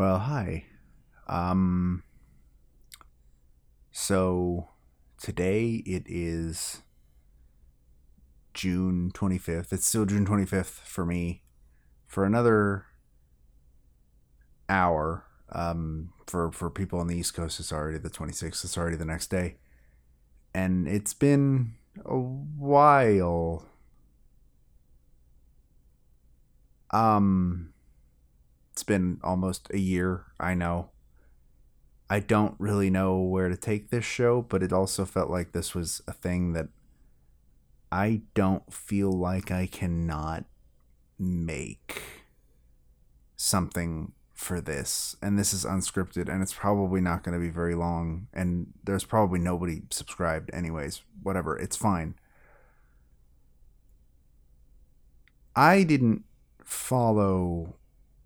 Well, hi. Um so today it is June 25th. It's still June 25th for me for another hour. Um for for people on the East Coast it's already the 26th. It's already the next day. And it's been a while. Um it's been almost a year, I know. I don't really know where to take this show, but it also felt like this was a thing that I don't feel like I cannot make something for this. And this is unscripted, and it's probably not going to be very long. And there's probably nobody subscribed, anyways. Whatever, it's fine. I didn't follow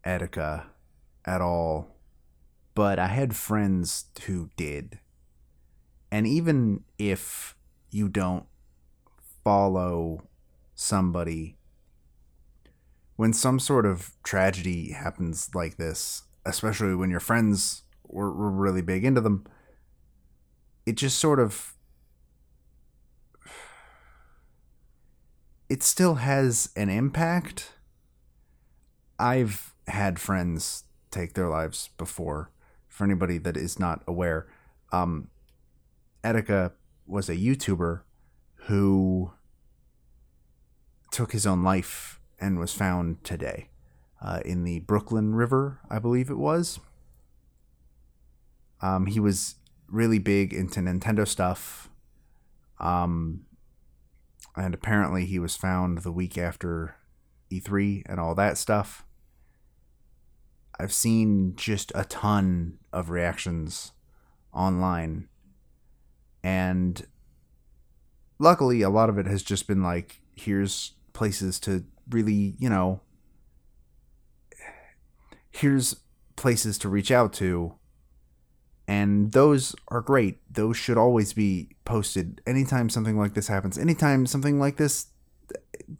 Etika at all, but I had friends who did. And even if you don't follow somebody, when some sort of tragedy happens like this, especially when your friends were, were really big into them, it just sort of. It still has an impact. I've had friends take their lives before. For anybody that is not aware, um, Etika was a YouTuber who took his own life and was found today uh, in the Brooklyn River, I believe it was. Um, he was really big into Nintendo stuff. Um, and apparently he was found the week after E3 and all that stuff. I've seen just a ton of reactions online. And luckily, a lot of it has just been like, here's places to really, you know, here's places to reach out to. And those are great. Those should always be posted anytime something like this happens. Anytime something like this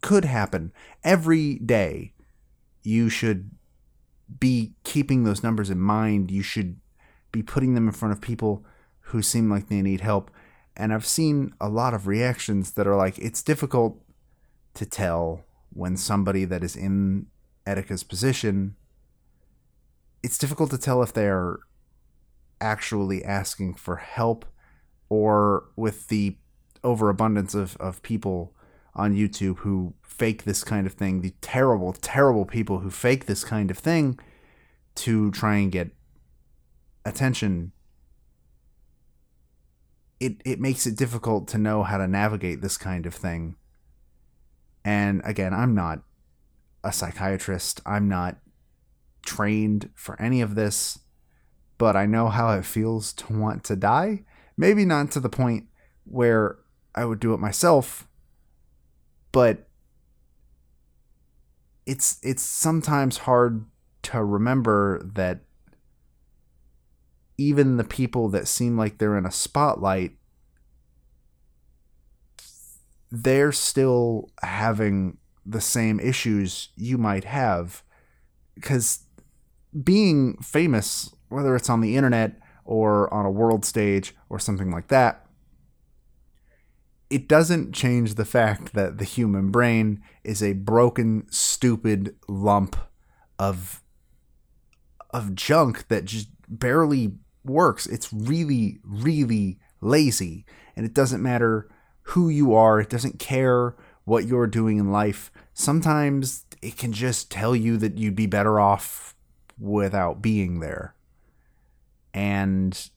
could happen. Every day, you should be keeping those numbers in mind. You should be putting them in front of people who seem like they need help. And I've seen a lot of reactions that are like, it's difficult to tell when somebody that is in Etika's position, it's difficult to tell if they're actually asking for help or with the overabundance of, of people on YouTube who fake this kind of thing, the terrible, terrible people who fake this kind of thing to try and get attention, it, it makes it difficult to know how to navigate this kind of thing. And again, I'm not a psychiatrist, I'm not trained for any of this, but I know how it feels to want to die. Maybe not to the point where I would do it myself, but it's it's sometimes hard to remember that even the people that seem like they're in a spotlight they're still having the same issues you might have. Because being famous whether it's on the internet or on a world stage or something like that it doesn't change the fact that the human brain is a broken, stupid lump of of junk that just barely works. It's really, really lazy. And it doesn't matter who you are, it doesn't care what you're doing in life. Sometimes it can just tell you that you'd be better off without being there. And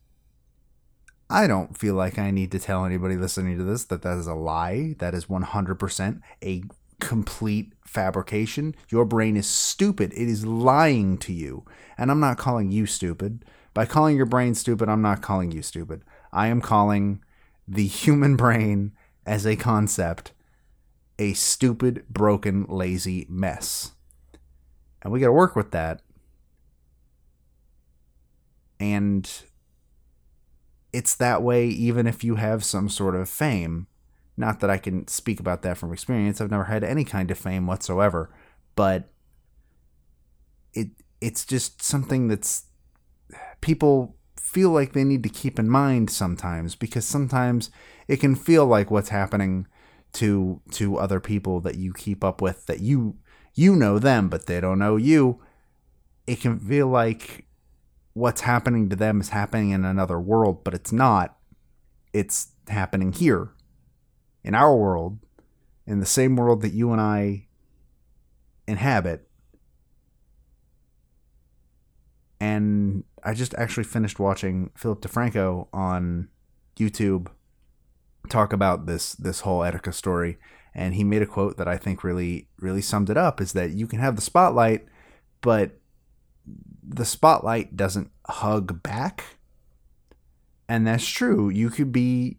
I don't feel like I need to tell anybody listening to this that that is a lie. That is 100% a complete fabrication. Your brain is stupid. It is lying to you. And I'm not calling you stupid. By calling your brain stupid, I'm not calling you stupid. I am calling the human brain as a concept a stupid, broken, lazy mess. And we got to work with that. And it's that way even if you have some sort of fame. Not that I can speak about that from experience. I've never had any kind of fame whatsoever, but it it's just something that's people feel like they need to keep in mind sometimes because sometimes it can feel like what's happening to to other people that you keep up with that you you know them but they don't know you it can feel like what's happening to them is happening in another world but it's not. It's happening here in our world in the same world that you and I inhabit. And I just actually finished watching Philip DeFranco on YouTube talk about this this whole Etika story, and he made a quote that I think really really summed it up: is that you can have the spotlight, but the spotlight doesn't hug back, and that's true. You could be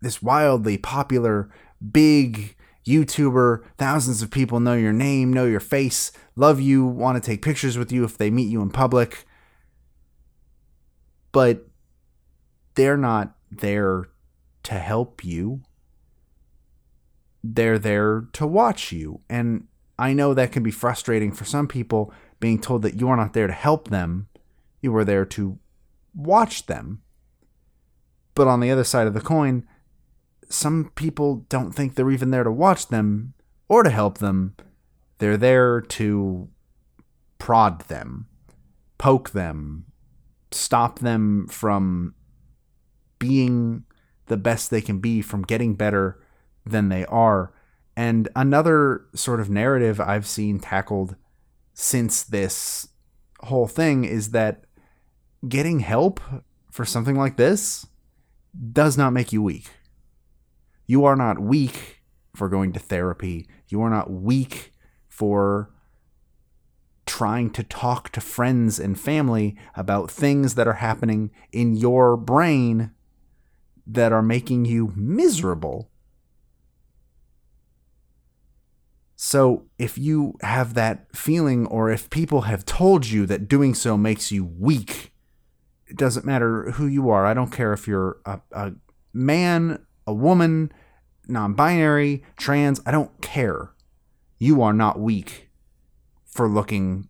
this wildly popular, big YouTuber, thousands of people know your name, know your face, love you, want to take pictures with you if they meet you in public. But they're not there to help you. They're there to watch you. And I know that can be frustrating for some people being told that you are not there to help them, you are there to watch them. But on the other side of the coin, some people don't think they're even there to watch them or to help them. They're there to prod them, poke them, stop them from being the best they can be, from getting better than they are. And another sort of narrative I've seen tackled since this whole thing is that getting help for something like this does not make you weak. You are not weak for going to therapy. You are not weak for trying to talk to friends and family about things that are happening in your brain that are making you miserable. So, if you have that feeling, or if people have told you that doing so makes you weak, it doesn't matter who you are. I don't care if you're a, a man, a woman, non binary, trans, I don't care. You are not weak for looking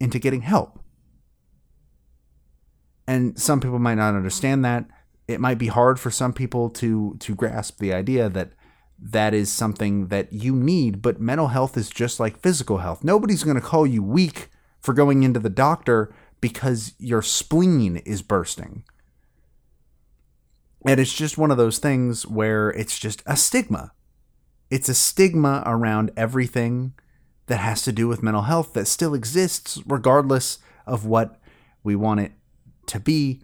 into getting help. And some people might not understand that. It might be hard for some people to to grasp the idea that that is something that you need, but mental health is just like physical health. Nobody's going to call you weak for going into the doctor because your spleen is bursting. And it's just one of those things where it's just a stigma. It's a stigma around everything that has to do with mental health that still exists, regardless of what we want it to be.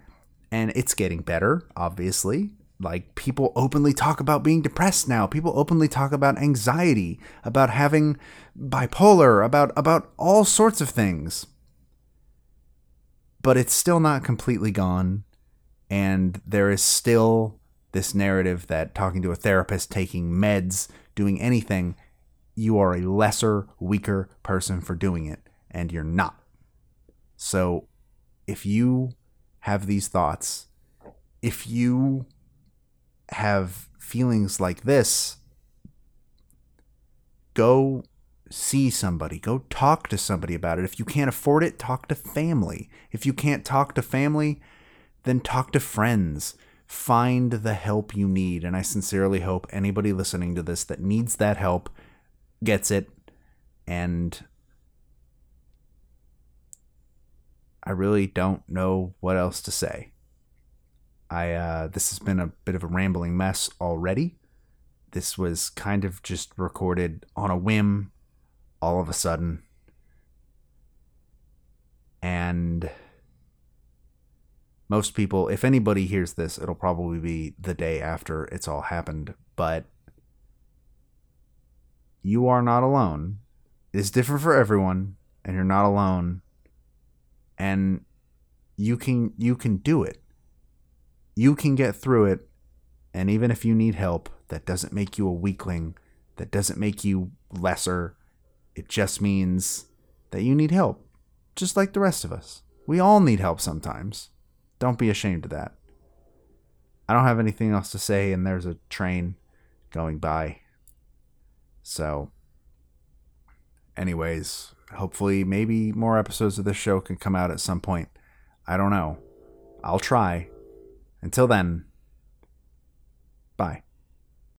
And it's getting better, obviously. Like people openly talk about being depressed now. People openly talk about anxiety, about having bipolar, about about all sorts of things. But it's still not completely gone and there is still this narrative that talking to a therapist, taking meds, doing anything, you are a lesser, weaker person for doing it, and you're not. So if you have these thoughts, if you have feelings like this, go see somebody, go talk to somebody about it. If you can't afford it, talk to family. If you can't talk to family, then talk to friends. Find the help you need. And I sincerely hope anybody listening to this that needs that help gets it. And I really don't know what else to say. I uh, this has been a bit of a rambling mess already. This was kind of just recorded on a whim, all of a sudden, and most people, if anybody hears this, it'll probably be the day after it's all happened. But you are not alone. It is different for everyone, and you're not alone. And you can you can do it. You can get through it. And even if you need help, that doesn't make you a weakling. That doesn't make you lesser. It just means that you need help, just like the rest of us. We all need help sometimes. Don't be ashamed of that. I don't have anything else to say, and there's a train going by. So, anyways, hopefully, maybe more episodes of this show can come out at some point. I don't know. I'll try. Until then, bye.